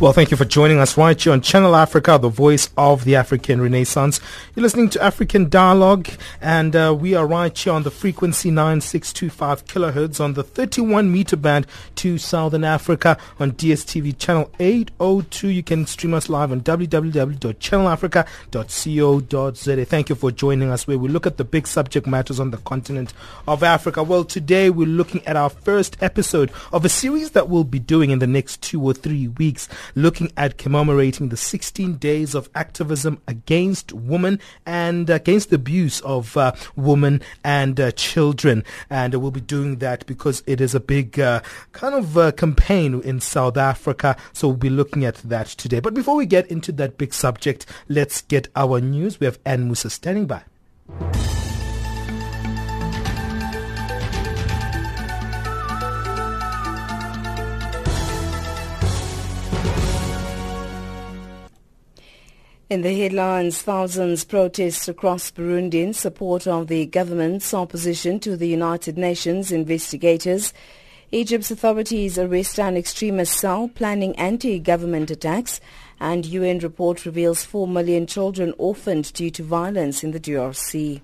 Well, thank you for joining us right here on Channel Africa, the voice of the African Renaissance. You're listening to African Dialogue, and uh, we are right here on the frequency 9625 kilohertz on the 31 meter band to Southern Africa on DSTV channel 802. You can stream us live on www.channelafrica.co.za. Thank you for joining us where we look at the big subject matters on the continent of Africa. Well, today we're looking at our first episode of a series that we'll be doing in the next two or three weeks looking at commemorating the 16 days of activism against women and against the abuse of uh, women and uh, children. And we'll be doing that because it is a big uh, kind of uh, campaign in South Africa. So we'll be looking at that today. But before we get into that big subject, let's get our news. We have Anne Musa standing by. In the headlines, thousands protest across Burundi in support of the government's opposition to the United Nations investigators. Egypt's authorities arrest an extremist cell planning anti-government attacks and UN report reveals 4 million children orphaned due to violence in the DRC.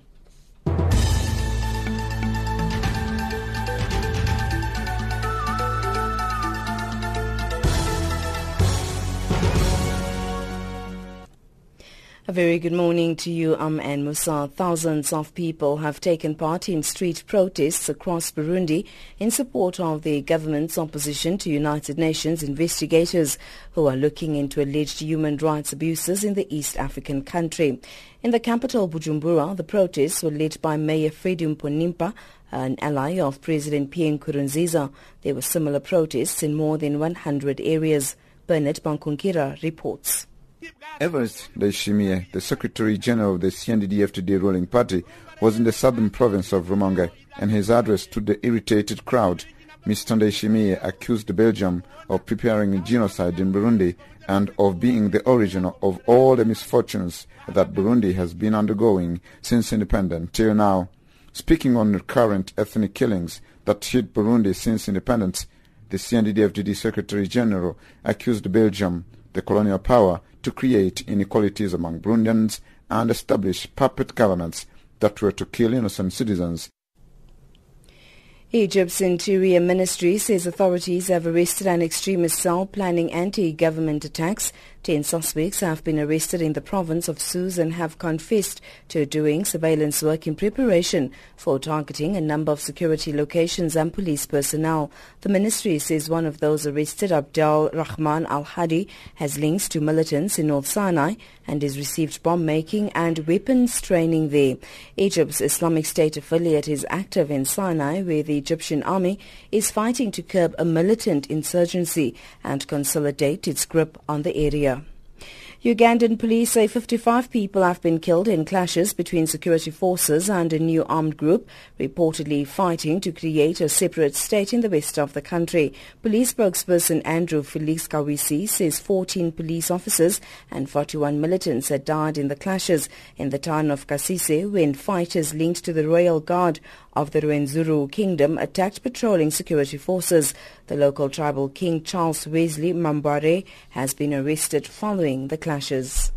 A very good morning to you. I'm Anne Musa. Thousands of people have taken part in street protests across Burundi in support of the government's opposition to United Nations investigators who are looking into alleged human rights abuses in the East African country. In the capital, Bujumbura, the protests were led by Mayor Freddie Mbonimpa, an ally of President Pierre Nkurunziza. There were similar protests in more than 100 areas. Bernard Bankunkira reports. Evariste Ndayishimiye, the Secretary General of the CNDD-FDD ruling party, was in the southern province of Rumonge. and his address to the irritated crowd, Mr. Ndayishimiye accused Belgium of preparing a genocide in Burundi and of being the origin of all the misfortunes that Burundi has been undergoing since independence till now. Speaking on the current ethnic killings that hit Burundi since independence, the CNDD-FDD Secretary General accused Belgium, the colonial power, to create inequalities among Burundians and establish puppet governments that were to kill innocent citizens. Egypt's Interior Ministry says authorities have arrested an extremist cell planning anti-government attacks. Ten suspects have been arrested in the province of Sousse and have confessed to doing surveillance work in preparation for targeting a number of security locations and police personnel. The ministry says one of those arrested, Abdel Rahman Al-Hadi, has links to militants in North Sinai and has received bomb-making and weapons training there. Egypt's Islamic State affiliate is active in Sinai where the Egyptian army is fighting to curb a militant insurgency and consolidate its grip on the area. Ugandan police say 55 people have been killed in clashes between security forces and a new armed group reportedly fighting to create a separate state in the west of the country. Police spokesperson Andrew Felix Kaweesi says 14 police officers and 41 militants had died in the clashes in the town of Kasese when fighters linked to the Royal Guard of the Rwenzururu Kingdom attacked patrolling security forces. The local tribal king Charles Wesley Mumbere has been arrested following the clashes.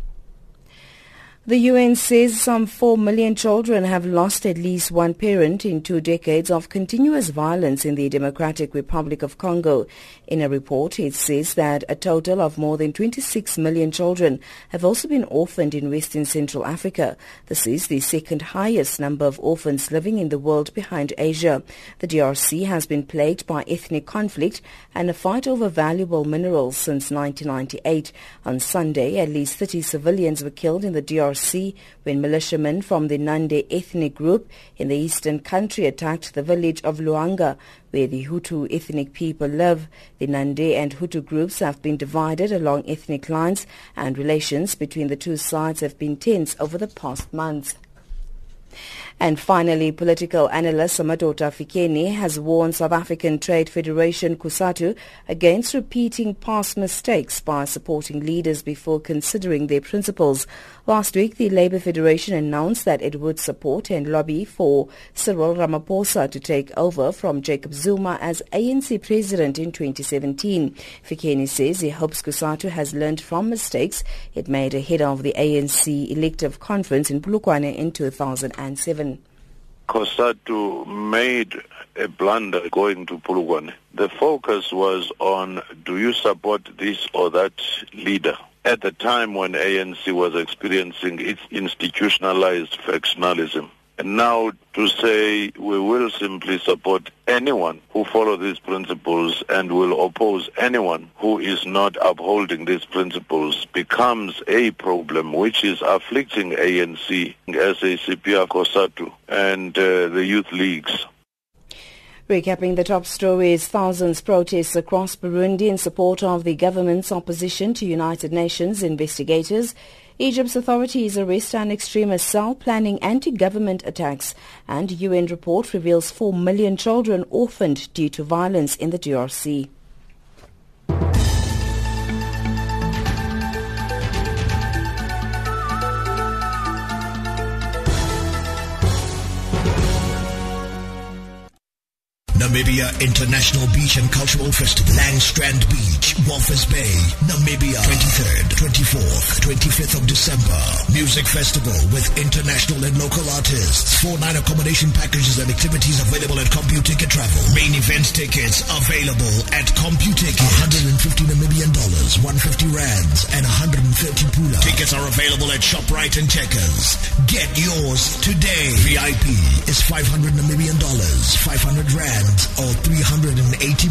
The UN says some 4 million children have lost at least one parent in two decades of continuous violence in the Democratic Republic of Congo. In a report, it says that a total of more than 26 million children have also been orphaned in Western Central Africa. This is the second highest number of orphans living in the world behind Asia. The DRC has been plagued by ethnic conflict and a fight over valuable minerals since 1998. On Sunday, at least 30 civilians were killed in the DRC DRC when militiamen from the Nande ethnic group in the eastern country attacked the village of Luanga where the Hutu ethnic people live. The Nande and Hutu groups have been divided along ethnic lines and relations between the two sides have been tense over the past months. And finally, political analyst Madoda Fikeni has warned South African Trade Federation COSATU against repeating past mistakes by supporting leaders before considering their principles. Last week, the Labour Federation announced that it would support and lobby for Cyril Ramaphosa to take over from Jacob Zuma as ANC president in 2017. Fikeni says he hopes COSATU has learned from mistakes it made ahead of the ANC elective conference in Polokwane in 2007. COSATU made a blunder going to Polokwane. The focus was on do you support this or that leader? at the time when ANC was experiencing its institutionalized factionalism. And now to say we will simply support anyone who follow these principles and will oppose anyone who is not upholding these principles becomes a problem which is afflicting ANC, SACP, COSATU, and uh, the youth leagues. Recapping the top stories, thousands protest across Burundi in support of the government's opposition to United Nations investigators. Egypt's authorities arrest an extremist cell planning anti-government attacks and UN report reveals 4 million children orphaned due to violence in the DRC. Namibia International Beach and Cultural Festival, Langstrand Beach, Walvis Bay, Namibia, 23rd, 24th, 25th of December. Music Festival with international and local artists. Four-night accommodation packages and activities available at CompuTicket Travel. Main event tickets available at CompuTicket. 150 Namibian dollars, 150 rands, and 130 pula. Tickets are available at ShopRite and Checkers. Get yours today. VIP is 500 Namibian dollars, 500 rands or 380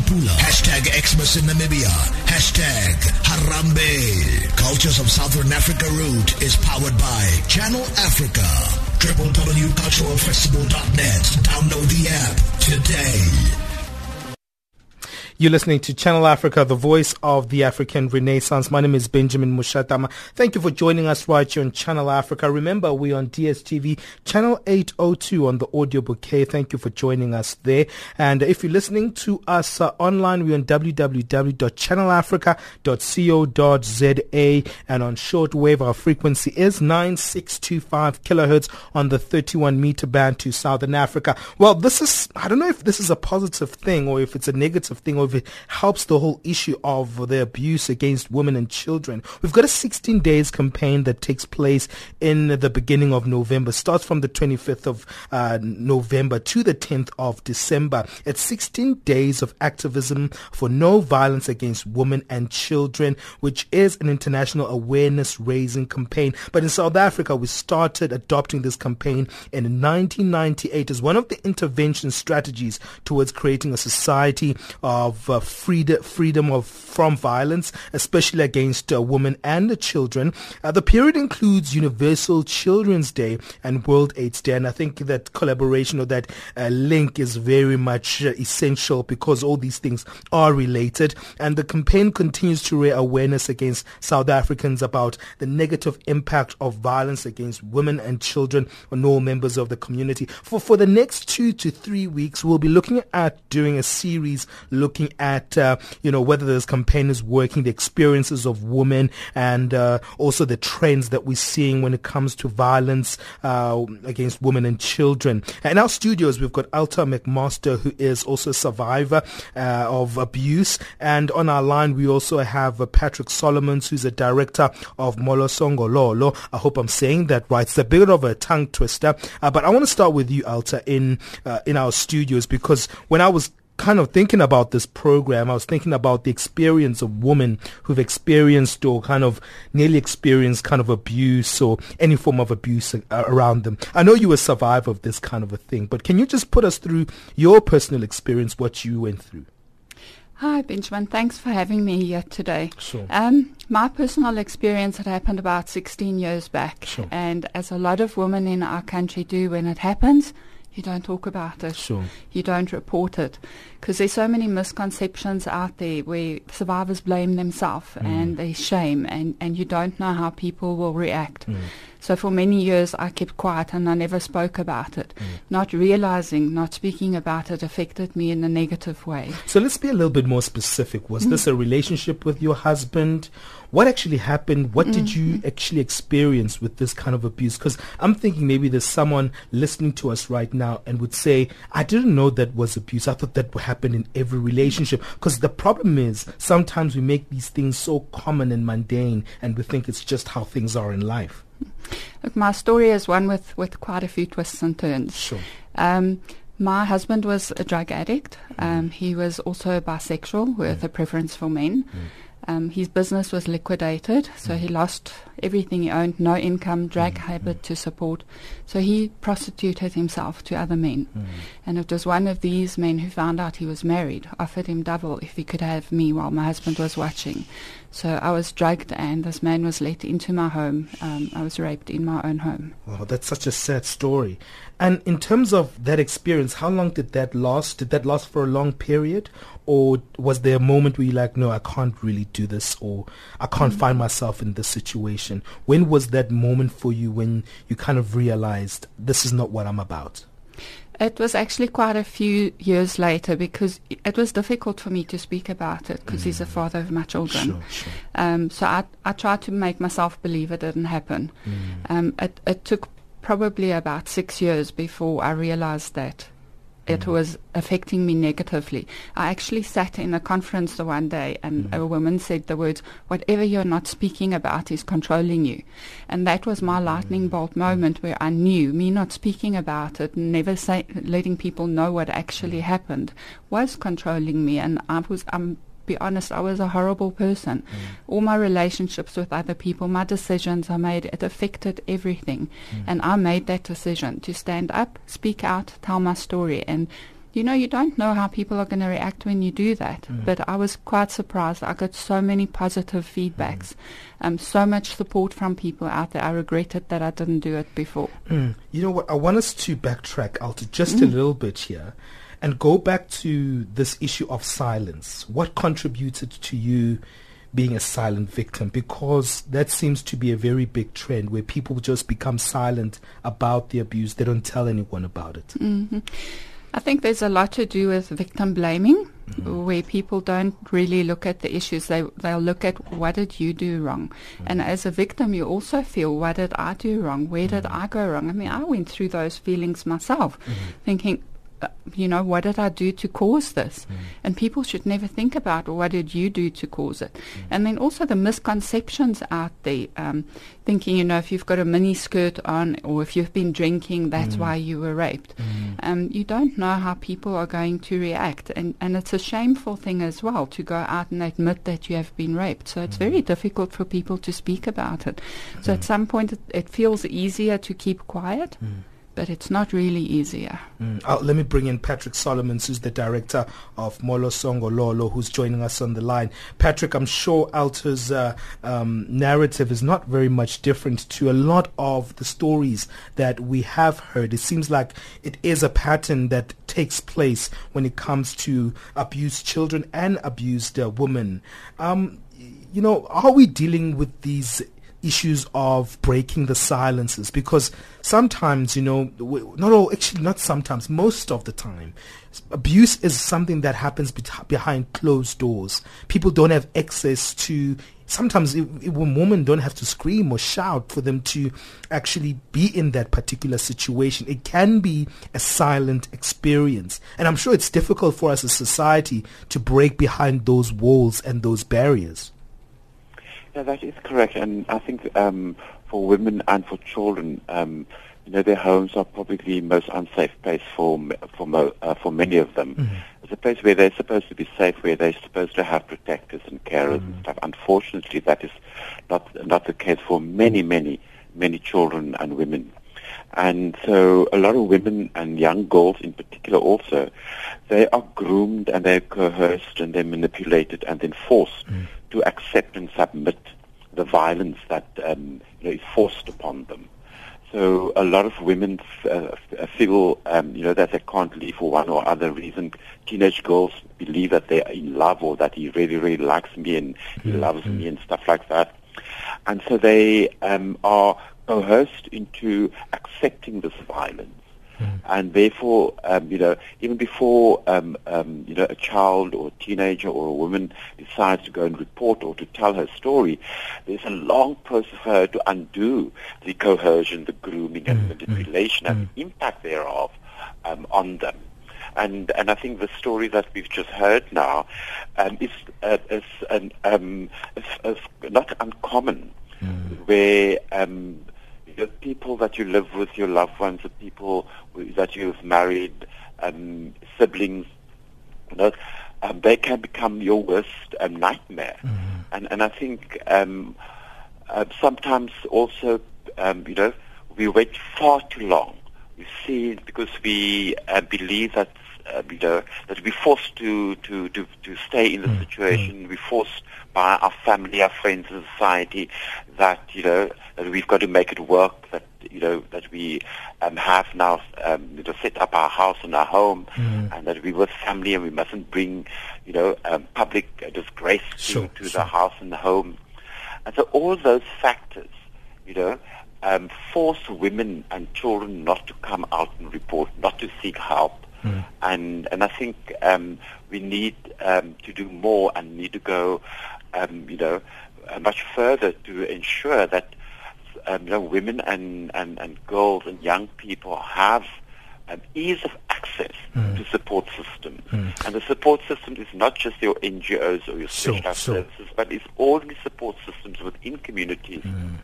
pula. Hashtag Xmas in Namibia. Hashtag Harambe. Cultures of Southern Africa route is powered by Channel Africa. www.culturalfestival.net. Download the app today. You're listening to Channel Africa, the voice of the African Renaissance. My name is Benjamin Mushatama. Thank you for joining us right here on Channel Africa. Remember, we're on DSTV, Channel 802 on the audio bouquet. Thank you for joining us there. And if you're listening to us uh, online, we're on www.channelafrica.co.za and on shortwave, our frequency is 9625 kilohertz on the 31 meter band to Southern Africa. Well, this is, I don't know if this is a positive thing or if it's a negative thing it helps the whole issue of the abuse against women and children. We've got a 16 days campaign that takes place in the beginning of November, starts from the 25th of uh, November to the 10th of December. It's 16 days of activism for no violence against women and children, which is an international awareness raising campaign. But in South Africa, we started adopting this campaign in 1998 as one of the intervention strategies towards creating a society of of uh, freedom, freedom of from violence, especially against uh, women and children. Uh, the period includes Universal Children's Day and World AIDS Day, and I think that collaboration or that uh, link is very much uh, essential because all these things are related. And the campaign continues to raise awareness against South Africans about the negative impact of violence against women and children on all members of the community. For for the next two to three weeks, we'll be looking at doing a series looking looking at, uh, you know, whether this campaign is working, the experiences of women, and uh, also the trends that we're seeing when it comes to violence uh, against women and children. In our studios, we've got Alta McMaster, who is also a survivor uh, of abuse. And on our line, we also have uh, Patrick Solomons, who's a director of Molosongololo. I hope I'm saying that right. It's a bit of a tongue twister. Uh, but I want to start with you, Alta, in, in our studios, because when I was kind of thinking about this program, I was thinking about the experience of women who've experienced or kind of nearly experienced kind of abuse or any form of abuse around them. I know you were a survivor of this kind of a thing, but can you just put us through your personal experience, what you went through? Hi, Benjamin. Thanks for having me here today. Sure. Um, my personal experience had happened about 16 years back. Sure. And as a lot of women in our country do when it happens, you don't talk about it. Sure. You don't report it. Because there's so many misconceptions out there where survivors blame themselves Mm. and they shame and, and you don't know how people will react. Mm. So for many years I kept quiet and I never spoke about it. Mm. Not realizing, not speaking about it affected me in a negative way. So let's be a little bit more specific. Was this a relationship with your husband? What actually happened? What did you actually experience with this kind of abuse? Because I'm thinking maybe there's someone listening to us right now and would say, I didn't know that was abuse. I thought that would happen in every relationship. Because the problem is sometimes we make these things so common and mundane and we think it's just how things are in life. Look, my story is one with, with quite a few twists and turns. Sure. Um, my husband was a drug addict. Um, he was also bisexual with a preference for men. Um, his business was liquidated, so he lost everything he owned, no income, drug habit to support. So he prostituted himself to other men. And it was one of these men who found out he was married, offered him double if he could have me while my husband was watching. So I was drugged, and this man was let into my home. Um, I was raped in my own home. Wow, that's such a sad story. And in terms of that experience, how long did that last? Did that last for a long period? Or was there a moment where you're like, no, I can't really do this or I can't find myself in this situation? When was that moment for you when you kind of realized this is not what I'm about? It was actually quite a few years later because it was difficult for me to speak about it because he's the father of my children. Sure, sure. Um, so I, I tried to make myself believe it didn't happen. Um, it, it took probably about six years before I realized that it mm. was affecting me negatively. I actually sat in a conference the one day and mm-hmm. a woman said the words, whatever you're not speaking about is controlling you. And that was my mm. lightning bolt moment where I knew me not speaking about it, never say, letting people know what actually mm. happened was controlling me. And I was, I'm be honest, I was a horrible person. Mm. All my relationships with other people, my decisions I made, it affected everything. Mm. And I made that decision to stand up, speak out, tell my story. And you know, you don't know how people are going to react when you do that. Mm. But I was quite surprised. I got so many positive feedbacks, um, so much support from people out there. I regretted that I didn't do it before. Mm. You know what? I want us to backtrack, Alta, just a little bit here and go back to this issue of silence. What contributed to you being a silent victim? Because that seems to be a very big trend where people just become silent about the abuse. They don't tell anyone about it. Mm-hmm. I think there's a lot to do with victim blaming, mm-hmm. where people don't really look at the issues. They they'll look at what did you do wrong, mm-hmm. and as a victim, you also feel what did I do wrong? Where did I go wrong? I mean, I went through those feelings myself, thinking. Uh, You know, what did I do to cause this? Mm. And people should never think about what did you do to cause it. Mm. And then also the misconceptions out there, um, thinking, you know, if you've got a mini skirt on or if you've been drinking, that's mm. why you were raped. Um, you don't know how people are going to react. And, and it's a shameful thing as well to go out and admit that you have been raped. So it's very difficult for people to speak about it. So at some point it, it feels easier to keep quiet, but it's not really easier. Mm. Uh, let me bring in Patrick Solomons, who's the director of Molo Songololo, who's joining us on the line. Patrick, I'm sure Alta's uh, um, narrative is not very much different to a lot of the stories that we have heard. It seems like it is a pattern that takes place when it comes to abused children and abused uh, women. Um, you know, are we dealing with these issues of breaking the silences. Because sometimes you know not all actually not sometimes most of the time abuse is something that happens behind closed doors. People don't have access to sometimes if when women don't have to scream or shout for them to actually be in that particular situation it can be a silent experience. And i'm sure it's difficult for us as society to break behind those walls and those barriers Yeah, that is correct, and I think um, for women and for children, um, you know, their homes are probably the most unsafe place for for mo- uh, for many of them. It's a place where they're supposed to be safe, where they're supposed to have protectors and carers and stuff. Unfortunately, that is not not the case for many, many, many children and women. And so a lot of women and young girls in particular also, they are groomed and they're coerced and they're manipulated and then forced mm. to accept and submit the violence that um, you know, is forced upon them. So a lot of women uh, feel, um, you know, that they can't leave for one or other reason. Teenage girls believe that they are in love or that he really, really likes me and he mm-hmm. loves me and stuff like that. And so they um, are coerced into accepting this violence. Mm. And therefore, um, you know, even before, um, um, you know, a child or a teenager or a woman decides to go and report or to tell her story, there's a long process for her to undo the coercion, the grooming and mm. manipulation and the impact thereof um, on them. And and I think the story that we've just heard now um, is uh, is, an, um, is, is not uncommon, mm. where um, the people that you live with, your loved ones, the people that you've married, um, siblings, you know, um, they can become your worst um, nightmare. Mm-hmm. And and I think um, uh, sometimes also, um, you know, we wait far too long. We see because we uh, believe that uh, you know, that we're forced to, to, to, to stay in the mm. situation. Mm. We're forced by our family, our friends, and society that, you know, that we've got to make it work, that, you know, that we um, have now um, you know, set up our house and our home, mm. and that we're with family and we mustn't bring, you know, um, public disgrace sure, to, to sure. the house and the home. And so all those factors, you know, um, force women and children not to come out and report, not to seek help, Mm. And and I think um, we need um, to do more and need to go, um, you know, uh, much further to ensure that um, you know women and, and, and girls and young people have um, ease of access mm. to support systems. Mm. And the support system is not just your NGOs or your specialized sure, sure. services, but it's all the support systems within communities mm.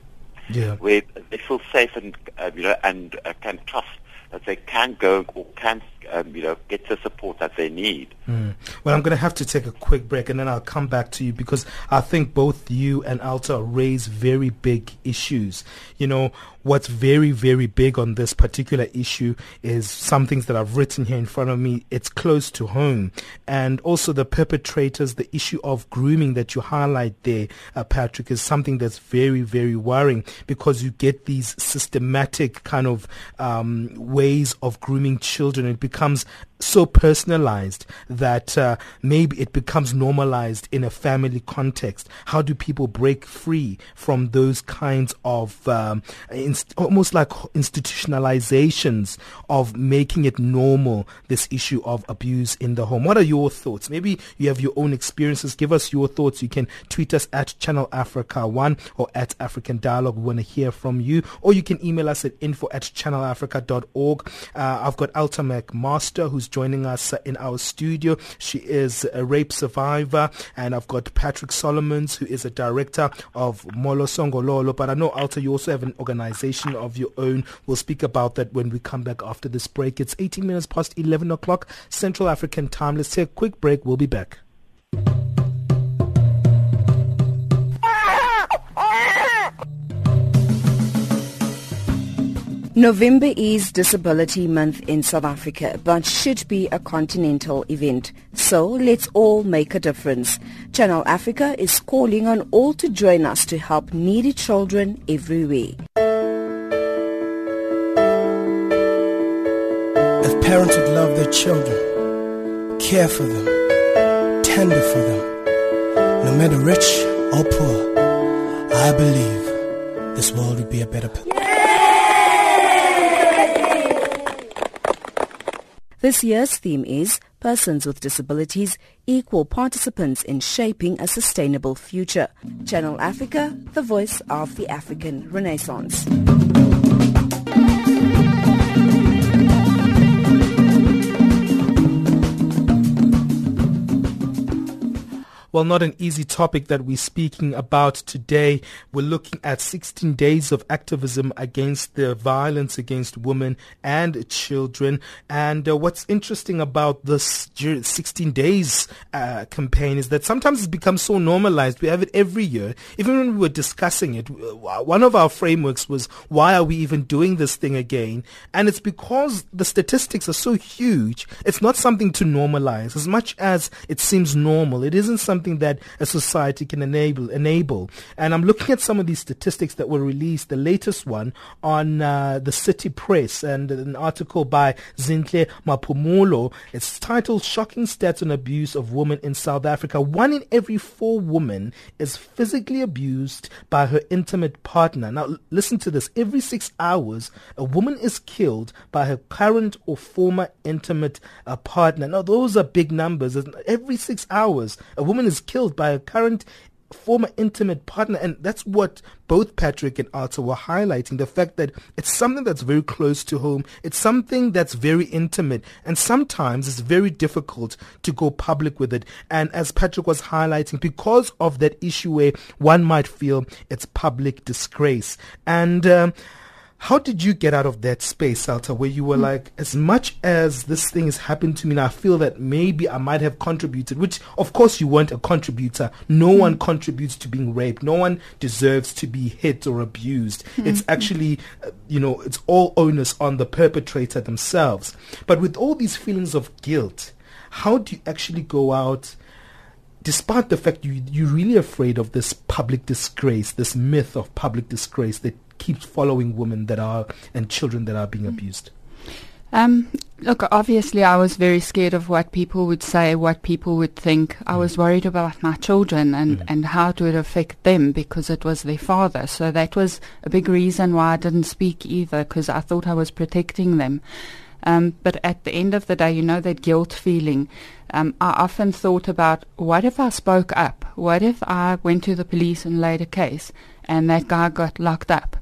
yeah. where they feel safe and uh, you know and uh, can trust that they can go or can um, you know get the support that they need. Mm. Well, I'm going to have to take a quick break and then I'll come back to you because I think both you and Alta raise very big issues. You know, what's very, very big on this particular issue is some things that I've written here in front of me. It's close to home. And also the perpetrators, the issue of grooming that you highlight there, uh, Patrick, is something that's very, very worrying because you get these systematic kind of um, ways of grooming children. It becomes so personalized that uh, maybe it becomes normalized in a family context? How do people break free from those kinds of um, inst- almost like institutionalizations of making it normal, this issue of abuse in the home? What are your thoughts? Maybe you have your own experiences. Give us your thoughts. You can tweet us at Channel Africa 1 or at African Dialogue. We want to hear from you. Or you can email us at info at channelafrica.org. Uh, I've got Alta McMaster who's joining us in our studio. She is a rape survivor, and I've got Patrick Solomons, who is a director of Molo Songololo. But I know, Alta, you also have an organization of your own. We'll speak about that when we come back after this break. It's 18 minutes past 11 o'clock Central African time. Let's take a quick break. We'll be back. November is Disability Month in South Africa, but should be a continental event. So let's all make a difference. Channel Africa is calling on all to join us to help needy children everywhere. If parents would love their children, care for them, tender for them, no matter rich or poor, I believe this world would be a better place. This year's theme is Persons with Disabilities, Equal Participants in Shaping a Sustainable Future. Channel Africa, the voice of the African Renaissance. Well, not an easy topic that we're speaking about today. We're looking at 16 days of activism against the violence against women and children. And uh, what's interesting about this 16 days uh, campaign is that sometimes it's become so normalized. We have it every year. Even when we were discussing it, one of our frameworks was why are we even doing this thing again? And it's because the statistics are so huge. It's not something to normalize as much as it seems normal. It isn't something that a society can enable. Enable. And I'm looking at some of these statistics that were released. The latest one on uh, the City Press and an article by Zinhle Maphumulo. It's titled "Shocking Stats on Abuse of Women in South Africa." One in every four women is physically abused by her intimate partner. Now, listen to this: every six hours, a woman is killed by her current or former intimate uh, partner. Now, those are big numbers. Every six hours, a woman is killed by a current former intimate partner. And that's what both Patrick and Alta were highlighting the fact that it's something that's very close to home. It's something that's very intimate. And sometimes it's very difficult to go public with it. And as Patrick was highlighting, because of that issue where one might feel it's public disgrace. And, um, how did you get out of that space, Alta, where you were mm. like, as much as this thing has happened to me, and I feel that maybe I might have contributed, which of course you weren't a contributor. No mm. one contributes to being raped. No one deserves to be hit or abused. Mm. It's actually, uh, you know, it's all onus on the perpetrator themselves. But with all these feelings of guilt, how do you actually go out despite the fact you you're really afraid of this public disgrace, this myth of public disgrace that keeps following women that are and children that are being mm. abused? Um, look, obviously, I was very scared of what people would say, what people would think. I was mm. worried about my children and, mm. and how it would affect them because it was their father. So that was a big reason why I didn't speak either because I thought I was protecting them. Um, but at the end of the day, you know, that guilt feeling. Um, I often thought about what if I spoke up? What if I went to the police and laid a case and that guy got locked up?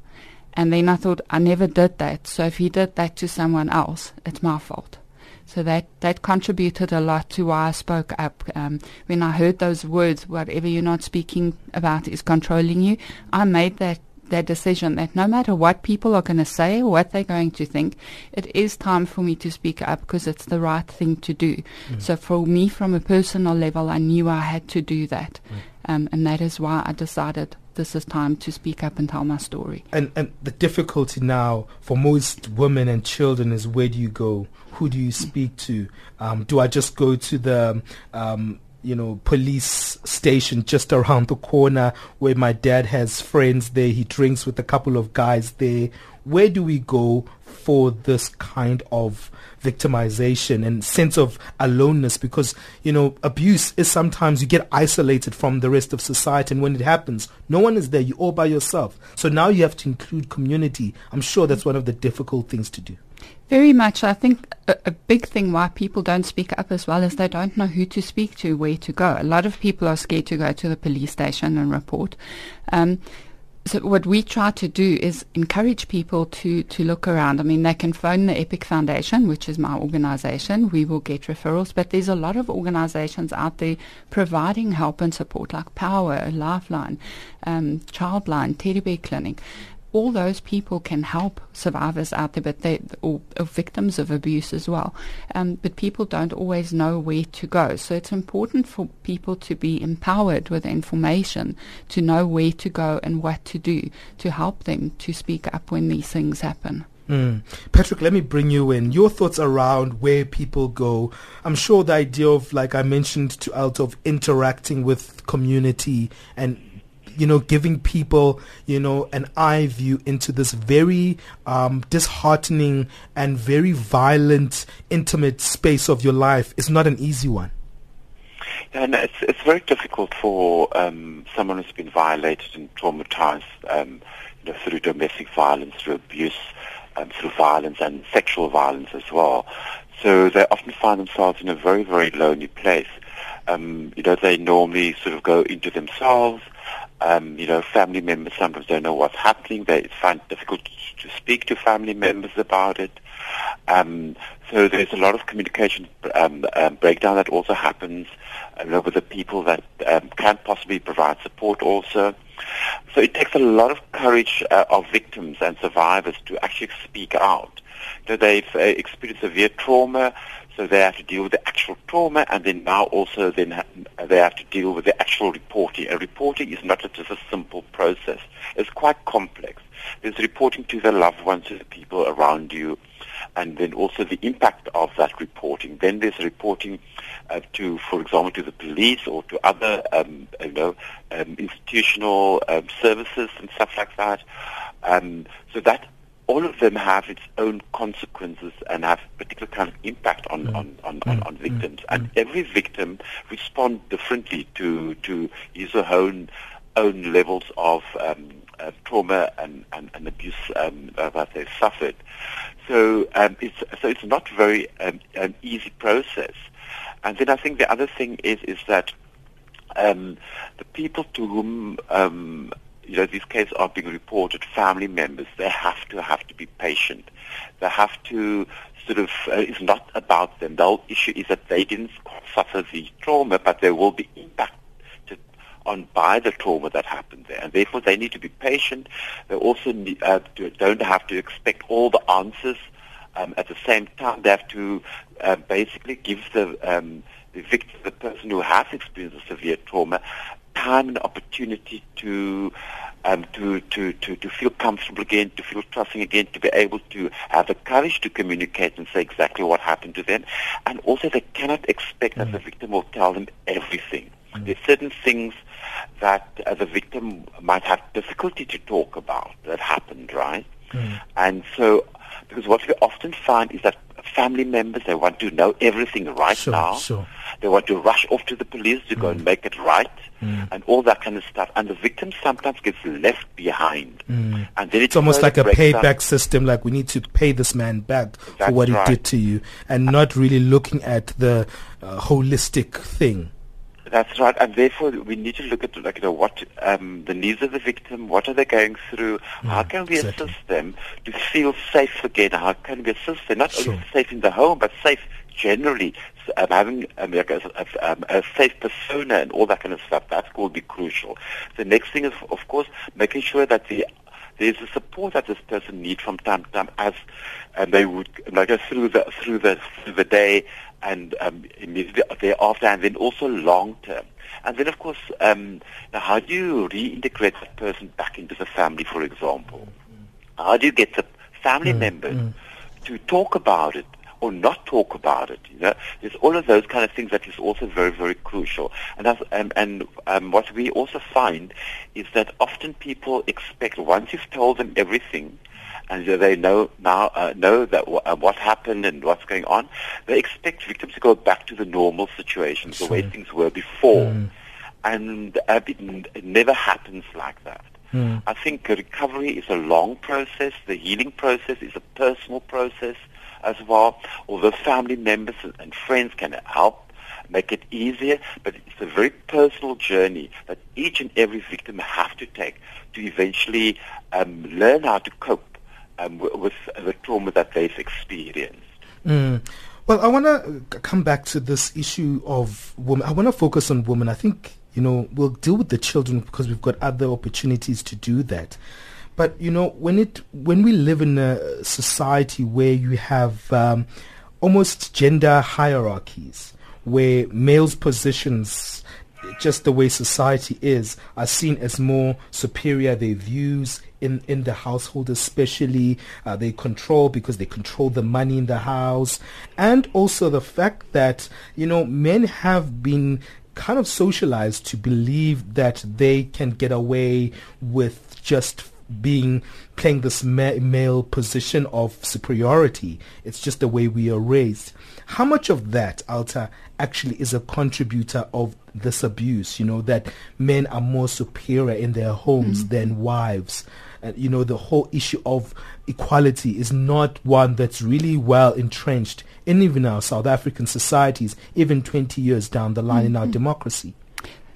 And then I thought, I never did that. So if he did that to someone else, it's my fault. So that, that contributed a lot to why I spoke up. Um, when I heard those words, whatever you're not speaking about is controlling you, I made that, that decision that no matter what people are going to say or what they're going to think, it is time for me to speak up because it's the right thing to do. Mm. So for me, from a personal level, I knew I had to do that. Mm. Um, and that is why I decided this is time to speak up and tell my story. And and the difficulty now for most women and children is where do you go? Who do you speak to? Um, do I just go to the um, you know, police station just around the corner where my dad has friends there. He drinks with a couple of guys there. Where do we go for this kind of victimization and sense of aloneness because you know abuse is sometimes you get isolated from the rest of society and when it happens no one is there you're all by yourself so now you have to include community i'm sure that's one of the difficult things to do very much. I think a, a, big thing why people don't speak up as well is they don't know who to speak to, where to go. A lot of people are scared to go to the police station and report. Um, so what we try to do is encourage people to, to look around. I mean, they can phone the Epic Foundation, which is my organization. We will get referrals, but there's a lot of organizations out there providing help and support, like POWA, Lifeline, um, Childline, Teddy Bear Clinic all those people can help survivors out there, but they or, or victims of abuse as well. Um, but people don't always know where to go, so it's important for people to be empowered with information to know where to go and what to do to help them to speak up when these things happen. Mm. Patrick, let me bring you in. Your thoughts around where people go. I'm sure the idea of, like I mentioned to Alt, of interacting with community and you know, giving people, you know, an eye view into this very um, disheartening and very violent, intimate space of your life is not an easy one. And it's it's very difficult for um, someone who's been violated and traumatized, um, you know, through domestic violence, through abuse, um, through violence and sexual violence as well. So they often find themselves in a very very lonely place. Um, you know, they normally sort of go into themselves. Um, you know, family members sometimes don't know what's happening. They find it difficult to speak to family members about it. Um, so there's a lot of communication um, um, breakdown that also happens uh, with the people that um, can possibly provide support also. So it takes a lot of courage uh, of victims and survivors to actually speak out. You know, they've uh, experienced severe trauma, so they have to deal with the actual trauma, and then now also then ha- they have to deal with the actual reporting. And reporting is not just a simple process; it's quite complex. There's reporting to the loved ones, to the people around you, and then also the impact of that reporting. Then there's reporting uh, to, for example, to the police or to other, um, you know, um, institutional um, services and stuff like that. Um, so that all of them have its own consequences and have particular kind of impact on, mm. on, on, mm. on, victims. Mm. And every victim responds differently to, to his or her own, own levels of um, uh, trauma and, and, and abuse um, that they've suffered. So um, it's so it's not very um, an easy process. And then I think the other thing is is that um, the people to whom um, you know, these cases are being reported, family members, they have to have to be patient. They have to sort of, uh, it's not about them. The whole issue is that they didn't suffer the trauma, but there will be impact on by the trauma that happened there, and therefore they need to be patient. They also need, uh, don't have to expect all the answers. Um, at the same time, they have to uh, basically give the um, the victim, the person who has experienced severe trauma, time and opportunity to um, to, to, to, to feel comfortable again, to feel trusting again, to be able to have the courage to communicate and say exactly what happened to them. And also they cannot expect mm. that the victim will tell them everything. Mm. There's certain things that uh, the victim might have difficulty to talk about that happened, right? Mm. And so, because what we often find is that family members, they want to know everything right sure, now. Sure. They want to rush off to the police to mm. go and make it right mm. and all that kind of stuff. And the victim sometimes gets left behind. Mm. And then it's almost like a payback system, like we need to pay this man back That's for what right. he did to you and not really looking at the uh, holistic thing. That's right, and therefore we need to look at like you know what um, the needs of the victim, what are they going through, Mm, how can we exactly. assist them to feel safe again, how can we assist them not Sure. only safe in the home but safe generally, um, having um, like a, a, um, a safe persona and all that kind of stuff. That's going to be crucial. The next thing is, of course, making sure that the there's the support that this person needs from time to time as um, they would like go through the through the through the day and um, immediately thereafter, and then also long term. And then, of course, um, now how do you reintegrate that person back into the family, for example? How do you get the family members to talk about it or not talk about it? You know, there's all of those kind of things that is also very, very crucial. And and, and um, what we also find is that often people expect once you've told them everything, and they know now uh, know that w- uh, what happened and what's going on. They expect victims to go back to the normal situations, the way things were before, Mm. and uh, it, n- it never happens like that. Mm. I think recovery is a long process. The healing process is a personal process as well. Although family members and, friends can help make it easier, but it's a very personal journey that each and every victim have to take to eventually um, learn how to cope um, with the trauma that they've experienced. Mm. Well, I want to come back to this issue of women. I want to focus on women. I think, you know, we'll deal with the children because we've got other opportunities to do that. But, you know, when it when we live in a society where you have um, almost gender hierarchies, where males' positions just the way society is, are seen as more superior. Their views in, in the household especially, uh, they control because they control the money in the house. And also the fact that, you know, men have been kind of socialized to believe that they can get away with just being playing this ma- male position of superiority. It's just the way we are raised. How much of that, Alta, actually is a contributor of this abuse? You know that men are more superior in their homes mm. than wives. And you know the whole issue of equality is not one that's really well entrenched in even our South African societies, even 20 years down the line in our mm-hmm. democracy.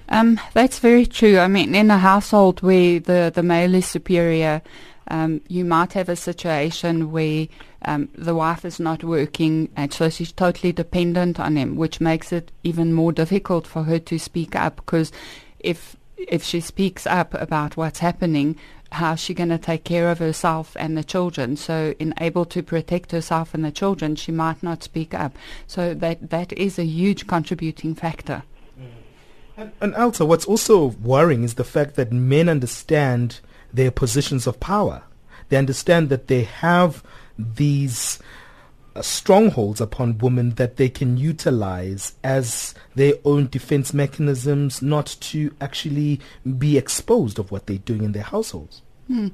Um, that's very true. I mean, in a household where the, the male is superior, Um, you might have a situation where um, the wife is not working and so she's totally dependent on him, which makes it even more difficult for her to speak up because if if she speaks up about what's happening, how's she going to take care of herself and the children? So, in able to protect herself and the children, she might not speak up. So that that is a huge contributing factor. And, and Alta, what's also worrying is the fact that men understand their positions of power. They understand that they have these uh, strongholds upon women that they can utilize as their own defense mechanisms, not to actually be exposed of what they're doing in their households. Hmm.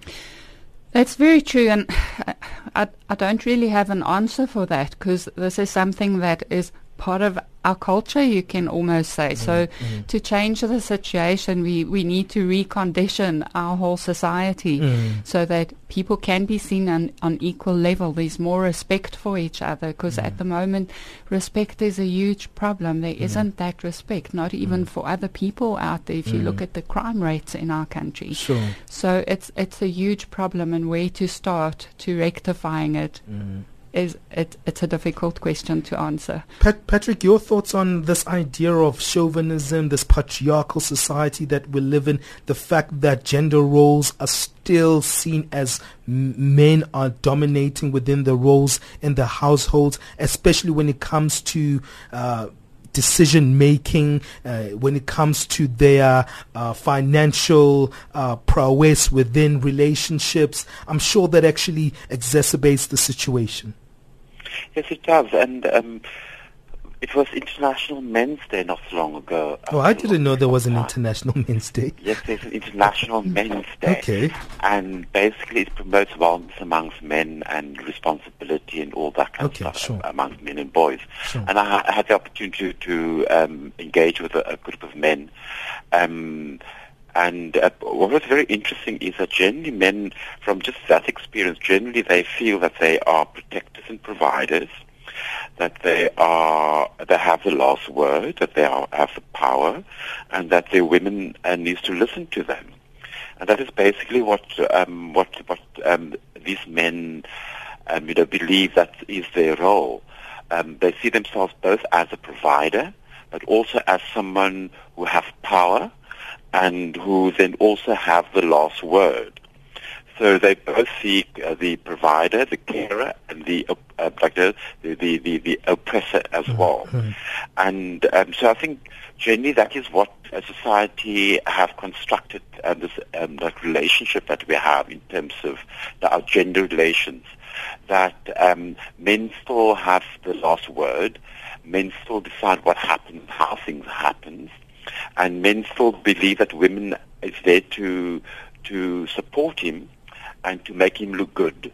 That's very true, and I, I don't really have an answer for that because this is something that is part of our culture, you can almost say. Mm, so mm. to change the situation, we, we need to recondition our whole society mm. so that people can be seen on, on equal level. There's more respect for each other because at the moment, respect is a huge problem. There not that respect, not even for other people out there. If you look at the crime rates in our country, sure. so it's it's a huge problem, and where to start to rectifying it is it, it's a difficult question to answer. Pat, Patrick, your thoughts on this idea of chauvinism, this patriarchal society that we live in, the fact that gender roles are still seen as men are dominating within the roles in the households, especially when it comes to uh, decision making uh, when it comes to their uh, financial uh, prowess within relationships. I'm sure that actually exacerbates the situation. Yes, it does. And um, it was International Men's Day not so long ago. Oh, I didn't know there was an International Men's Day. Yes, there's an International Men's Day. Okay. And basically it promotes violence amongst men and responsibility and all that kind okay, of stuff sure. amongst men and boys. Sure. And I, I, had the opportunity to, um, engage with a, a, group of men. Um, and uh, what was very interesting is that generally men, from just that experience, generally they feel that they are protectors and providers, that they are they have the last word, that they are, have the power, and that their women uh, needs to listen to them. And that is basically what um, what what um, these men um, you know believe that is their role. Um, they see themselves both as a provider, but also as someone who has power and who then also have the last word. So they both seek uh, the provider, the carer, and the uh, like the, the, the, the, oppressor as mm-hmm. well. Mm-hmm. And um, so I think generally that is what a society have constructed uh, this um, that relationship that we have in terms of the, our gender relations. That um, men still have the last word. Men still decide what happens, how things happen and men still believe that women is there to to support him and to make him look good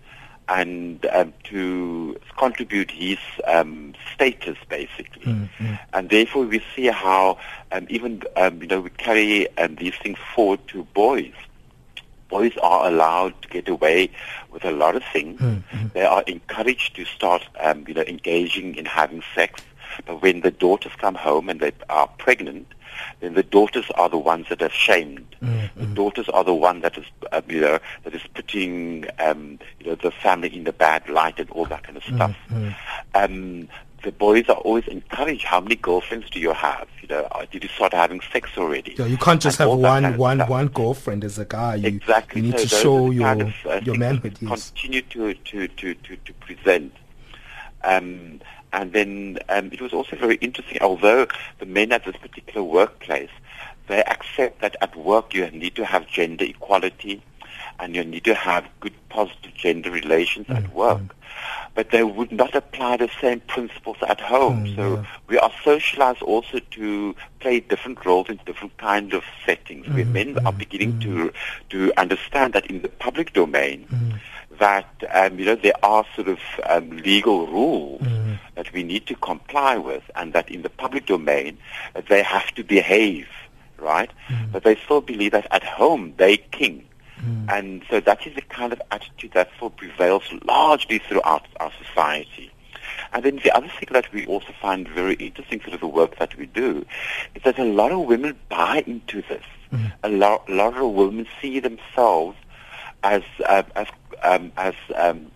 and um, to contribute his um, status basically. Mm-hmm. And therefore we see how um, even um, you know we carry um, these things forward to boys. Boys are allowed to get away with a lot of things. Mm-hmm. They are encouraged to start um, you know engaging in having sex. But when the daughters come home and they are pregnant, then the daughters are the ones that are shamed. Mm-hmm. The daughters are the one that is, uh, you know, that is putting, um, you know, the family in the bad light and all that kind of stuff. Mm-hmm. Um, the boys are always encouraged. How many girlfriends do you have? You know, uh, did you start having sex already? Yeah, you can't just and have one, kind of one, stuff. one girlfriend as a guy. You, exactly. You need so to show your kind of, uh, your manhood. Yes. Continue to to to to, to present. Um, and then um, it was also very interesting, although the men at this particular workplace, they accept that at work you need to have gender equality and you need to have good positive gender relations Mm, at work. But they would not apply the same principles at home. Mm, so we are socialized also to play different roles in different kinds of settings where Mm, men are mm, beginning mm. to to understand that in the public domain Mm, that um, you know there are sort of um, legal rules mm, that we need to comply with, and that in the public domain they have to behave, right? Mm. But they still believe that at home they king, mm. and so that is the kind of attitude that still prevails largely throughout our society. And then the other thing that we also find very interesting through the work that we do is that a lot of women buy into this. Mm. A, lot, a lot of women see themselves as uh, as um, as um,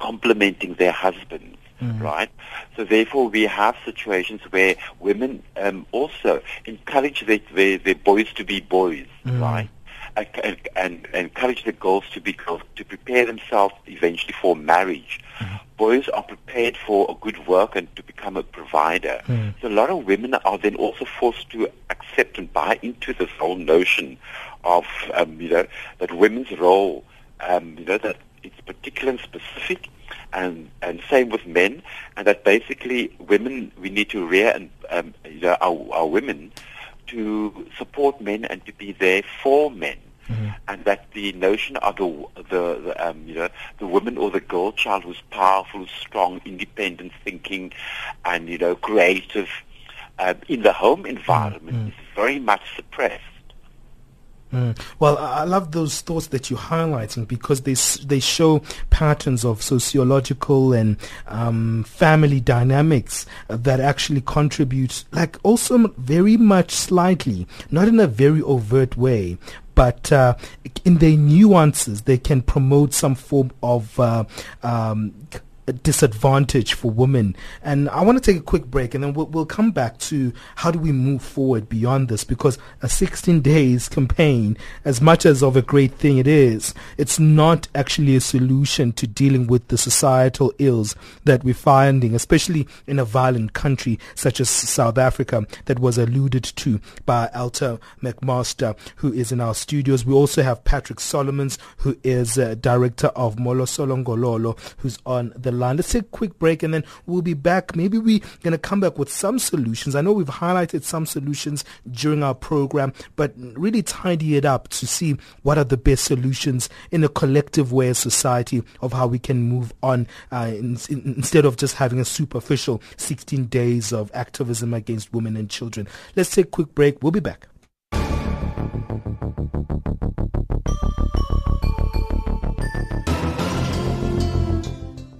complementing their husbands, Mm. right? So therefore, we have situations where women um, also encourage their, their, their boys to be boys, Mm. right? And, and, and encourage the girls to be girls to prepare themselves eventually for marriage. Boys are prepared for a good work and to become a provider. Mm. So a lot of women are then also forced to accept and buy into this whole notion of um, you know that women's role, um, you know that it's particular and specific, and and same with men, and that basically women we need to rear and um, you know our, our women to support men and to be there for men. And that the notion of the the, the um, you know the woman or the girl child who's powerful, strong, independent thinking, and you know creative um, in the home environment is very much suppressed. Mm. Well, I love those thoughts that you're highlighting because they they show patterns of sociological and um, family dynamics that actually contribute, like also very much slightly, not in a very overt way, but uh, in their nuances, they can promote some form of uh, um, disadvantage for women. And I want to take a quick break and then we'll, we'll come back to how do we move forward beyond this because a 16 days campaign, as much as of a great thing it is, it's not actually a solution to dealing with the societal ills that we're finding, especially in a violent country such as South Africa that was alluded to by Alta McMaster, who is in our studios. We also have Patrick Solomons, who is uh, director of Molo Songololo, who's on the line. Let's take a quick break and then we'll be back. Maybe we're going to come back with some solutions. I know we've highlighted some solutions during our program, but really tidy it up to see what are the best solutions in a collective way as society of how we can move on uh, in, in, instead of just having a superficial 16 days of activism against women and children. Let's take a quick break. We'll be back.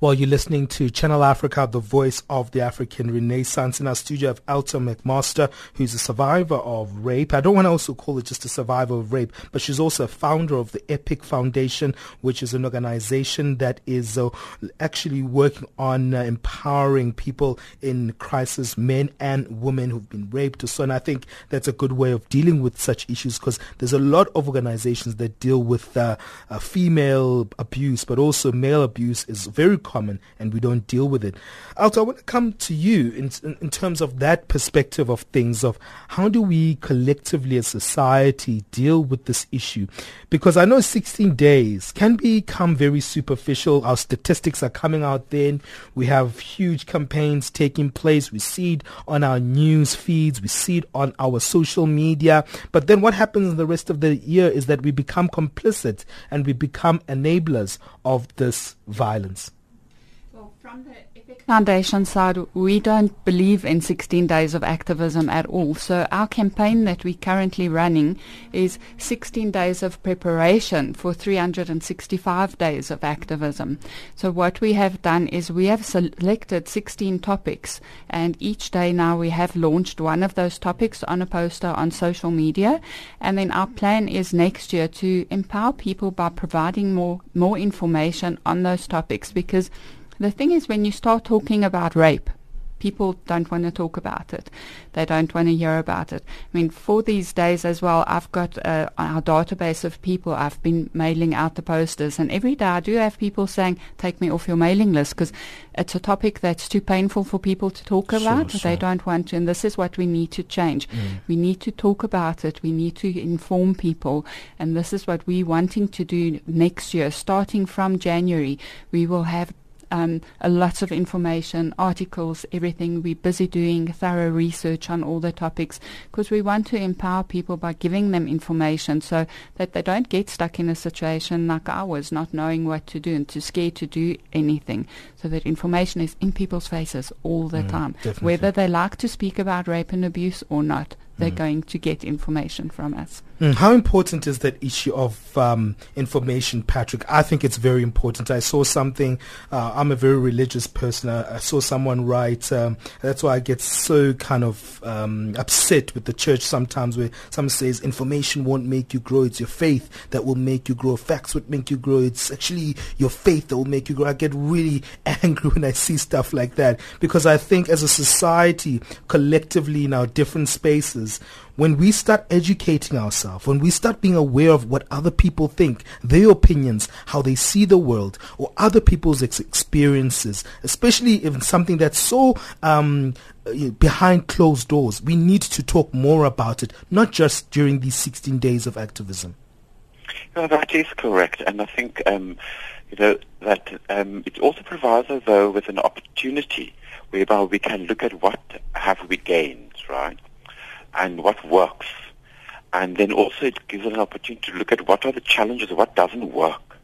While you're listening to Channel Africa, the voice of the African Renaissance, in our studio of Alta McMaster, who's a survivor of rape. I don't want to also call it just a survivor of rape, but she's also a founder of the Epic Foundation, which is an organization that is uh, actually working on uh, empowering people in crisis, men and women who've been raped so. And I think that's a good way of dealing with such issues because there's a lot of organizations that deal with uh, uh, female abuse, but also male abuse is very common and we don't deal with it. Alta, I want to come to you in, in, terms of that perspective of things of how do we collectively as society deal with this issue? Because I know 16 days can become very superficial. Our statistics are coming out then. We have huge campaigns taking place. We see it on our news feeds. We see it on our social media. But then what happens the rest of the year is that we become complicit and we become enablers of this violence. From the Epic Foundation side, we don't believe in 16 days of activism at all. So our campaign that we're currently running is 16 days of preparation for 365 days of activism. So what we have done is we have selected 16 topics and each day now we have launched one of those topics on a poster on social media. And then our plan is next year to empower people by providing more, more information on those topics because the thing is, when you start talking about rape, people don't want to talk about it. They don't want to hear about it. I mean, for these days as well, I've got uh, our database of people. I've been mailing out the posters, and every day I do have people saying, "Take me off your mailing list," because it's a topic that's too painful for people to talk Sure, about. sure. They don't want to, and this is what we need to change. Mm. We need to talk about it. We need to inform people, and this is what we're wanting to do next year. Starting from January, we will have um, a lot of information, articles, everything. We're busy doing thorough research on all the topics because we want to empower people by giving them information so that they don't get stuck in a situation like I was, not knowing what to do and too scared to do anything. So that information is in people's faces all the Mm, time, definitely. whether they like to speak about rape and abuse or not. They're Mm. going to get information from us. Mm, How important is that issue of um, information, Patrick? I think it's very important. I saw something. Uh, I'm a very religious person. I, I saw someone write. Um, that's why I get so kind of um, upset with the church sometimes, where someone says information won't make you grow. It's your faith that will make you grow. Facts would make you grow. It's actually your faith that will make you grow. I get really angry when I see stuff like that because I think as a society, collectively in our different spaces, when we start educating ourselves, when we start being aware of what other people think, their opinions, how they see the world, or other people's ex- experiences, especially if something that's so um, behind closed doors, we need to talk more about it, not just during these 16 days of activism. No, that is correct, and I think um, you know that um, it also provides us though with an opportunity whereby we can look at what have we gained, right, and what works, and then also it gives us an opportunity to look at what are the challenges, what doesn't work,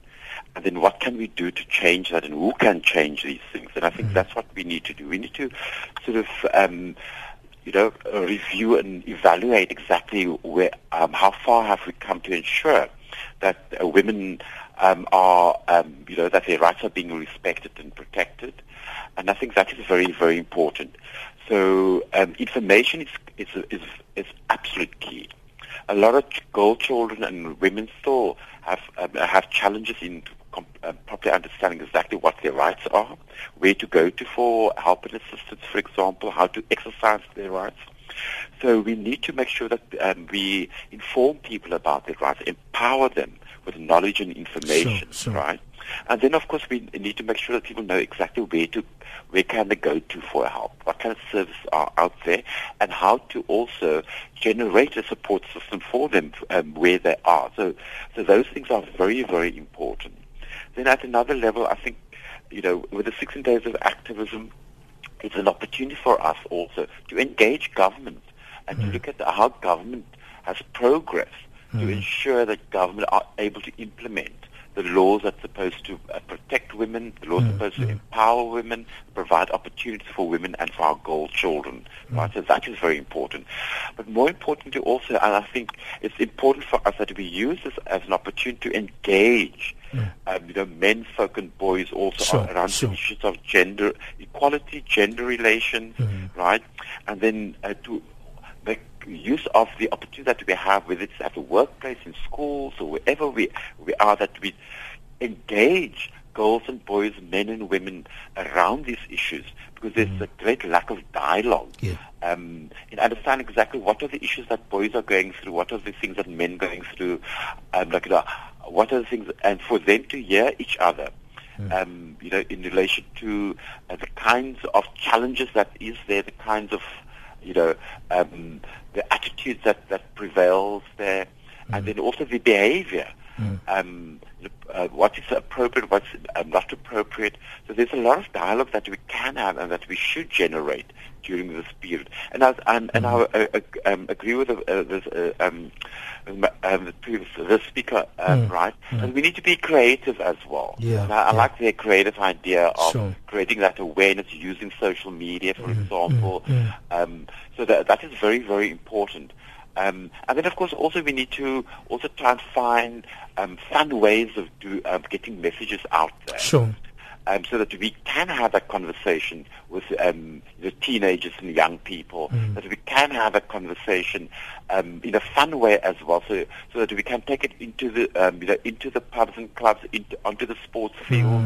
and then what can we do to change that, and who can change these things, and I think that's what we need to do. We need to sort of um, you know, uh, review and evaluate exactly where, um, how far have we come to ensure that uh, women um, are, um, you know, that their rights are being respected and protected. And I think that is very, very important. So um, information is, is, is, is absolute key. A lot of girl children and women still have, um, have challenges in uh, properly understanding exactly what their rights are, where to go to for help and assistance, for example, how to exercise their rights. So we need to make sure that um, we inform people about their rights, empower them with knowledge and information, Sure, sure. right? And then, of course, we need to make sure that people know exactly where to, where can they go to for help, what kind of services are out there, and how to also generate a support system for them um, where they are. So, so those things are very, very important. Then at another level, I think, you know, with the 16 days of activism, it's an opportunity for us also to engage government and to look at how government has progressed to ensure that government are able to implement the laws that's supposed to uh, protect women, the laws are supposed to empower women, provide opportunities for women and for our girl children. Right? So that is very important. But more importantly also, and I think it's important for us that we use this as an opportunity to engage um, you know, men, folk and boys also Sure, around sure. issues of gender equality, gender relations, right? And then uh, to make use of the opportunity that we have, whether it's at the workplace, in schools, or wherever we, we are, that we engage girls and boys, men and women around these issues because there's a great lack of dialogue. Yeah. um, in understanding exactly what are the issues that boys are going through, what are the things that men are going through, um, like, you know, what are the things, and for them to hear each other, um, you know, in relation to uh, the kinds of challenges that is there, the kinds of, you know, um, the attitudes that, that prevails there, and then also the behavior. Um, uh, what is appropriate, what's um, not appropriate. So there's a lot of dialogue that we can have and that we should generate during this period. And I, and, and I uh, uh, um, agree with uh, this, uh, um, um, the previous the speaker, um, right? And we need to be creative as well. Yeah, I, I yeah. like the creative idea of Sure. creating that awareness using social media, for example. Um, so that that is very very important. Um, and then, of course, also we need to also try and find um, fun ways of do, um, getting messages out there. Sure. um, so that we can have that conversation with um, the teenagers and young people, that we can have a conversation um, in a fun way as well, so, so that we can take it into the um, you know, into the pubs and clubs, into, onto the sports field,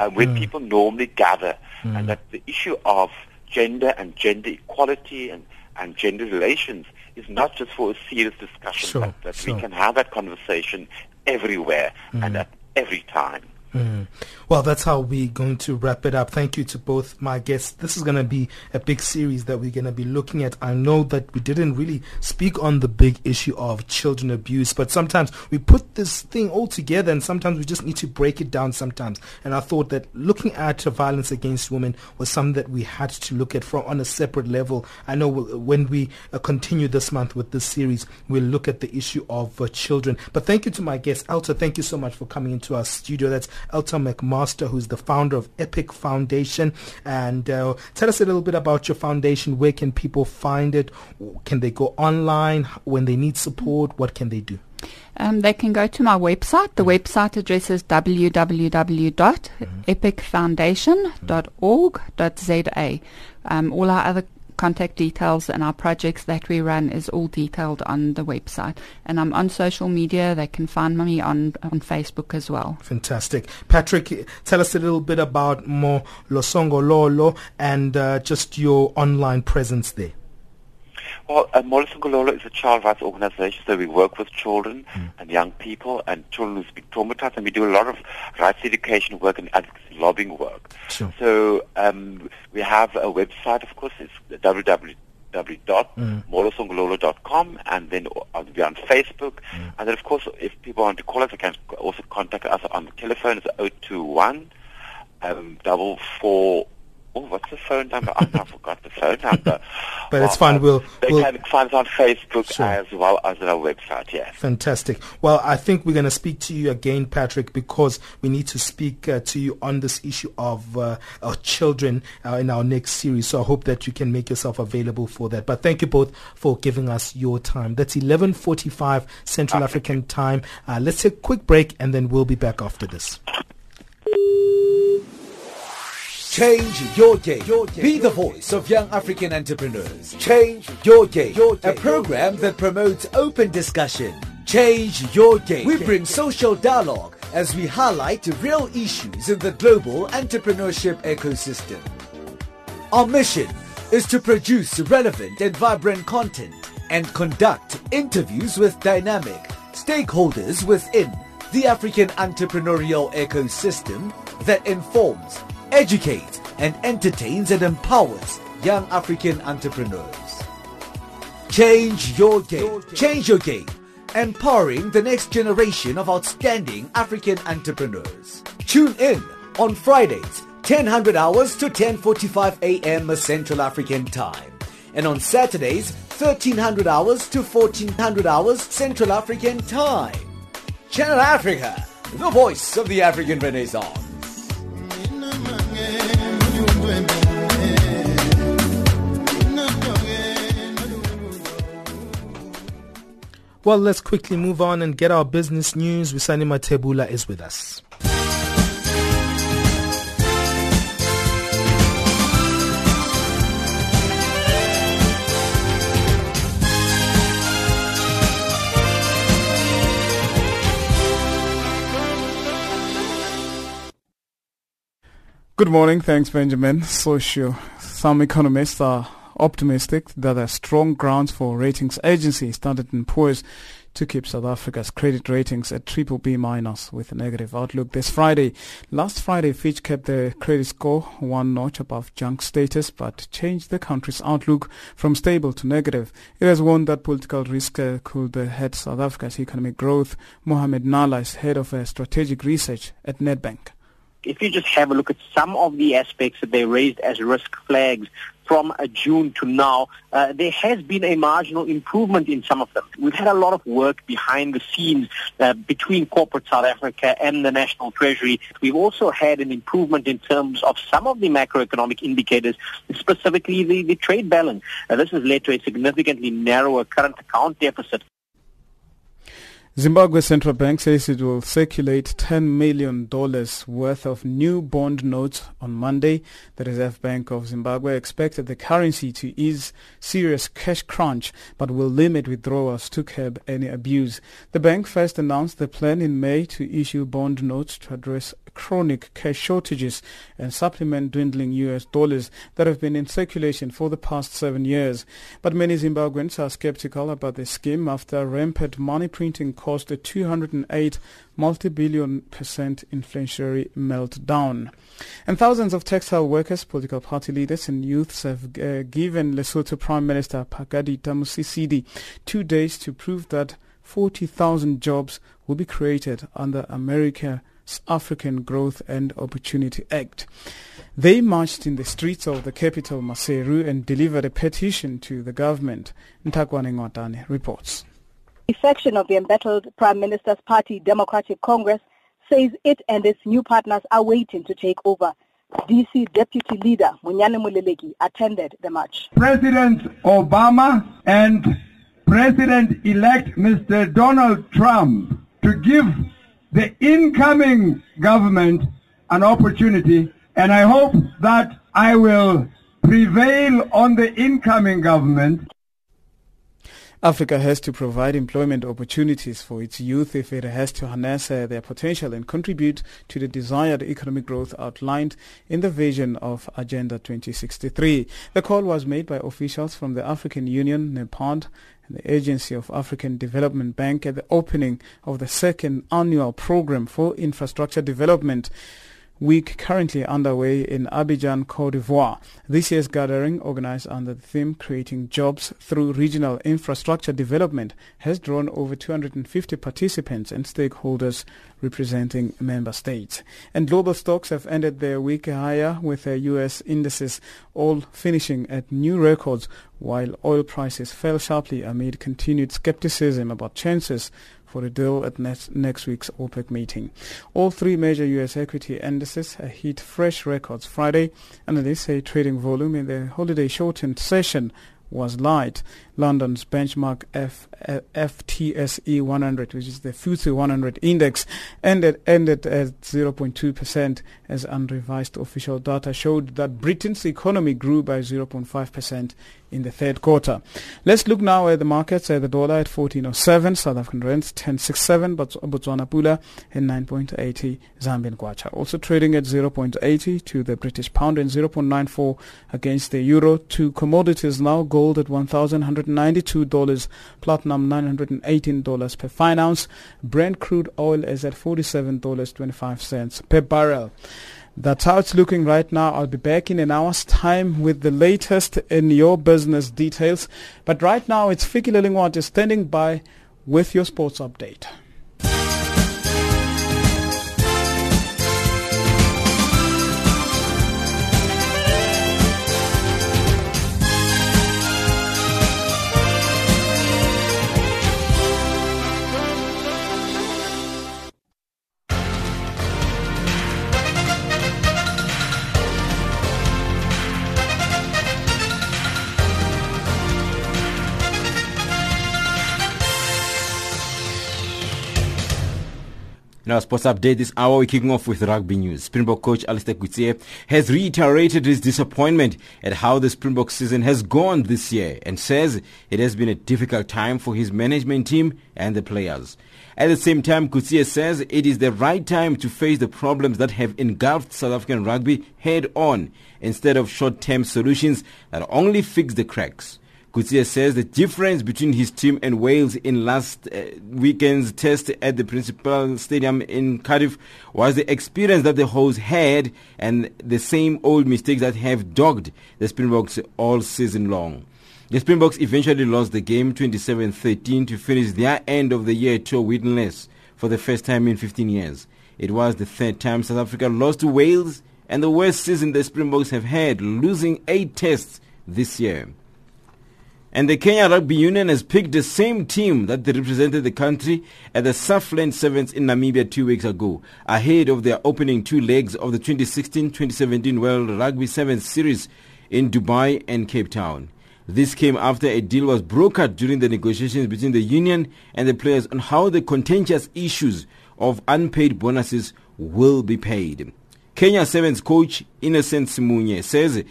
um, where people normally gather, and that the issue of gender and gender equality and, and gender relations is not just for a serious discussion, Sure, but that sure. we can have that conversation everywhere and mm-hmm. at every time. Mm. Well, that's how we're going to wrap it up. Thank you to both my guests. This is going to be a big series that we're going to be looking at. I know that we didn't really speak on the big issue of children abuse, but sometimes we put this thing all together and sometimes we just need to break it down sometimes. And I thought that looking at violence against women was something that we had to look at from on a separate level. I know when we uh, continue this month with this series, we'll look at the issue of uh, children. But thank you to my guests. Alta. Thank you so much for coming into our studio. That's Alta McMaster, who's the founder of Epic Foundation. And uh, tell us a little bit about your foundation. Where can people find it? Can they go online when they need support? What can they do? Um, they can go to my website. The website address is www.epicfoundation.org.za. Um, all our other contact details and our projects that we run is all detailed on the website. And I'm on social media. They can find me on, on Facebook as well. Fantastic. Patrick, tell us a little bit about Mo Losongo Lolo and uh, just your online presence there. Well, uh, Molosongololo is a child rights organization, so we work with children mm. and young people and children who've been traumatized, and we do a lot of rights education work and advocacy lobbying work. Sure. So um, we have a website, of course, it's www.molosongololo.com, mm. and then uh, we're on Facebook. Mm. And then, of course, if people want to call us, they can also contact us on the telephone. It's 021 um, double four oh, what's the phone number? I forgot the phone number. but well, it's fine. We'll, they we'll, can find us on Facebook sure. as well as on our website. Yes. Fantastic. Well, I think we're going to speak to you again, Patrick, because we need to speak uh, to you on this issue of uh, our children uh, in our next series. So I hope that you can make yourself available for that. But thank you both for giving us your time. That's 11:45 Central African time. Uh, let's take a quick break, and then we'll be back after this. Change your game. Be the voice of young African entrepreneurs. Change your game. A program that promotes open discussion. Change your game. We bring social dialogue as we highlight real issues in the global entrepreneurship ecosystem. Our mission is to produce relevant and vibrant content and conduct interviews with dynamic stakeholders within the African entrepreneurial ecosystem that informs educates, and entertains and empowers young African entrepreneurs. Change your game. Change your game. Empowering the next generation of outstanding African entrepreneurs. Tune in on Fridays, 1000 hours to 10:45 a.m. Central African Time, and on Saturdays, 1300 hours to 1400 hours Central African Time. Channel Africa, the voice of the African Renaissance. Well, let's quickly move on and get our business news. Wisani Matebula is with us. Good morning. Thanks, Benjamin. Social. Some economists are optimistic that there are strong grounds for ratings agency Standard & Poor's to keep South Africa's credit ratings at triple B minus with a negative outlook this Friday. Last Friday, Fitch kept the credit score one notch above junk status but changed the country's outlook from stable to negative. It has warned that political risk uh, could uh, hurt South Africa's economic growth. Mohammed Nalla is head of uh, strategic research at Nedbank if you just have a look at some of the aspects that they raised as risk flags from uh, June to now, uh, there has been a marginal improvement in some of them. We've had a lot of work behind the scenes uh, between corporate South Africa and the National Treasury. We've also had an improvement in terms of some of the macroeconomic indicators, specifically the, the trade balance. Uh, this has led to a significantly narrower current account deficit Zimbabwe Central Bank says it will circulate $10 million worth of new bond notes on Monday. The Reserve Bank of Zimbabwe expected the currency to ease serious cash crunch, but will limit withdrawals to curb any abuse. The bank first announced the plan in May to issue bond notes to address chronic cash shortages and supplement dwindling US dollars that have been in circulation for the past seven years. But many Zimbabweans are skeptical about the scheme after rampant money printing caused a 208 multi-billion percent inflationary meltdown. And thousands of textile workers, political party leaders and youths have uh, given Lesotho Prime Minister Hakainde Motshekga two days to prove that 40,000 jobs will be created under America's African Growth and Opportunity Act. They marched in the streets of the capital, Maseru, and delivered a petition to the government. Ntakwane Ngwatane reports. A section of the embattled Prime Minister's Party, Democratic Congress, says it and its new partners are waiting to take over. DC Deputy Leader Monyane Moleleki attended the march. President Obama and President-elect Mr. Donald Trump to give the incoming government an opportunity and I hope that I will prevail on the incoming government Africa has to provide employment opportunities for its youth if it has to harness uh, their potential and contribute to the desired economic growth outlined in the vision of Agenda 2063. The call was made by officials from the African Union, NEPAD, and the Agency of African Development Bank at the opening of the second annual program for infrastructure development week currently underway in Abidjan, Cote d'Ivoire. This year's gathering, organized under the theme Creating Jobs Through Regional Infrastructure Development, has drawn over 250 participants and stakeholders representing member states. And global stocks have ended their week higher with the U.S. indices all finishing at new records while oil prices fell sharply amid continued skepticism about chances for a deal at next, next week's OPEC meeting. All three major U.S. equity indices hit fresh records Friday, analysts say trading volume in the holiday shortened session was light. London's benchmark F, FTSE 100, which is the FTSE 100 index, ended, ended at 0.2% as unrevised official data showed that Britain's economy grew by 0.5% in the third quarter. Let's look now at the markets. At the dollar at 14.07, South African rand 10.67, Botswana pula at 9.80, Zambian kwacha. Also trading at 0.80 to the British pound and 0.94 against the euro. Two commodities now, gold at 1,100 $992, platinum $918 per fine ounce. Brent crude oil is at $47.25 per barrel. That's how it's looking right now. I'll be back in an hour's time with the latest in your business details. But right now, it's Fiki Lelingwati standing by with your sports update. In our sports update this hour, we're kicking off with rugby news. Springbok coach Allister Coetzee has reiterated his disappointment at how the Springbok season has gone this year and says it has been a difficult time for his management team and the players. At the same time, Coetzee says it is the right time to face the problems that have engulfed South African rugby head on instead of short-term solutions that only fix the cracks. Coetzee says the difference between his team and Wales in last uh, weekend's test at the Principal Stadium in Cardiff was the experience that the hosts had and the same old mistakes that have dogged the Springboks all season long. The Springboks eventually lost the game 27-13 to finish their end of the year tour winless for the first time in 15 years. It was the third time South Africa lost to Wales and the worst season the Springboks have had, losing eight tests this year. And the Kenya Rugby Union has picked the same team that represented the country at the Southland Sevens in Namibia two weeks ago, ahead of their opening two legs of the 2016-2017 World Rugby Sevens Series in Dubai and Cape Town. This came after a deal was brokered during the negotiations between the union and the players on how the contentious issues of unpaid bonuses will be paid. Kenya Sevens coach Innocent Simiyu says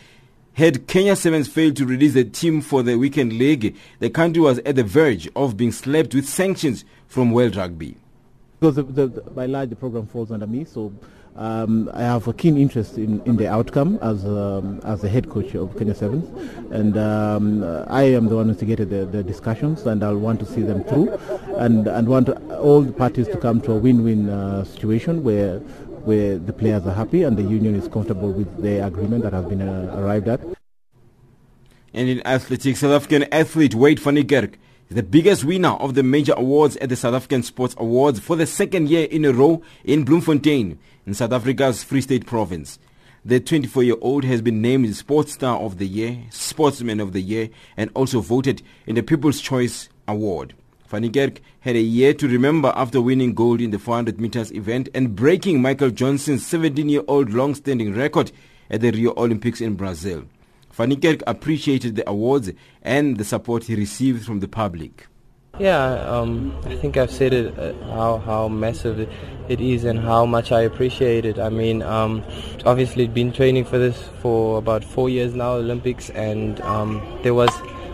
had Kenya Sevens failed to release the team for the weekend league, the country was at the verge of being slapped with sanctions from World Rugby. Because the, the, by large, the program falls under me, so Um, I have a keen interest in, in the outcome as um, as the head coach of Kenya Sevens, and um, I am the one who instigated the, the discussions, and I'll want to see them through, and and want all the parties to come to a win-win uh, situation where where the players are happy and the union is comfortable with the agreement that has been uh, arrived at. And in athletics, South African athlete Wayde van Niekerk is the biggest winner of the major awards at the South African Sports Awards for the second year in a row in Bloemfontein in South Africa's Free State province. The 24-year-old has been named Sports Star of the Year, Sportsman of the Year, and also voted in the People's Choice Award. Van Niekerk had a year to remember after winning gold in the 400 meters event and breaking Michael Johnson's 17-year-old long-standing record at the Rio Olympics in Brazil. Van Niekerk appreciated the awards and the support he received from the public. Yeah, um, I think I've said it uh, how how massive it is and how much I appreciate it. I mean, um, obviously, been training for this for about four years now, Olympics, and um, there was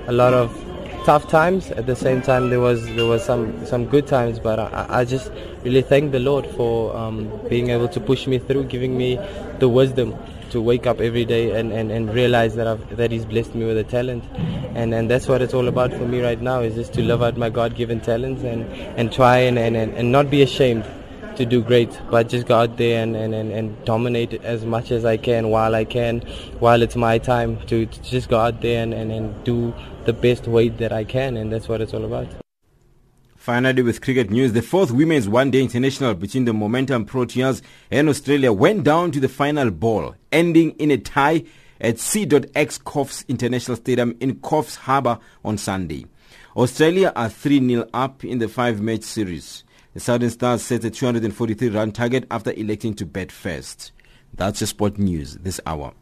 a lot of tough times. At the same time, there was there was some some good times. But I, I just really thank the Lord for um, being able to push me through, giving me the wisdom to wake up every day and, and, and realize that I've, that He's blessed me with a talent, and and that's what it's all about for me right now is just to live out my God-given talents and, and try and, and, and not be ashamed to do great, but just go out there and, and, and, and, dominate as much as I can while I can, while it's my time to, to just go out there and, and, and do the best way that I can, and that's what it's all about. Finally, with cricket news, the fourth Women's One Day International between the Momentum Proteas and Australia went down to the final ball, ending in a tie at C.ex Coffs International Stadium in Coffs Harbour on Sunday. Australia are 3-0 up in the five-match series. The Southern Stars set a 243-run target after electing to bat first. That's the sport news this hour.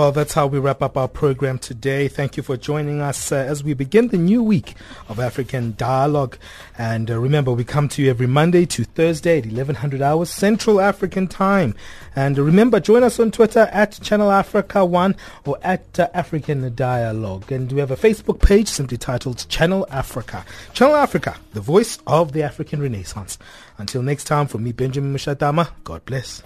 Well, that's how we wrap up our program today. Thank you for joining us uh, as we begin the new week of African Dialogue. And uh, remember, we come to you every Monday to Thursday at 1100 hours Central African Time. And uh, remember, join us on Twitter at Channel Africa 1 or at uh, African Dialogue. And we have a Facebook page simply titled Channel Africa. Channel Africa, the voice of the African Renaissance. Until next time, for me, Benjamin Mushatama, God bless.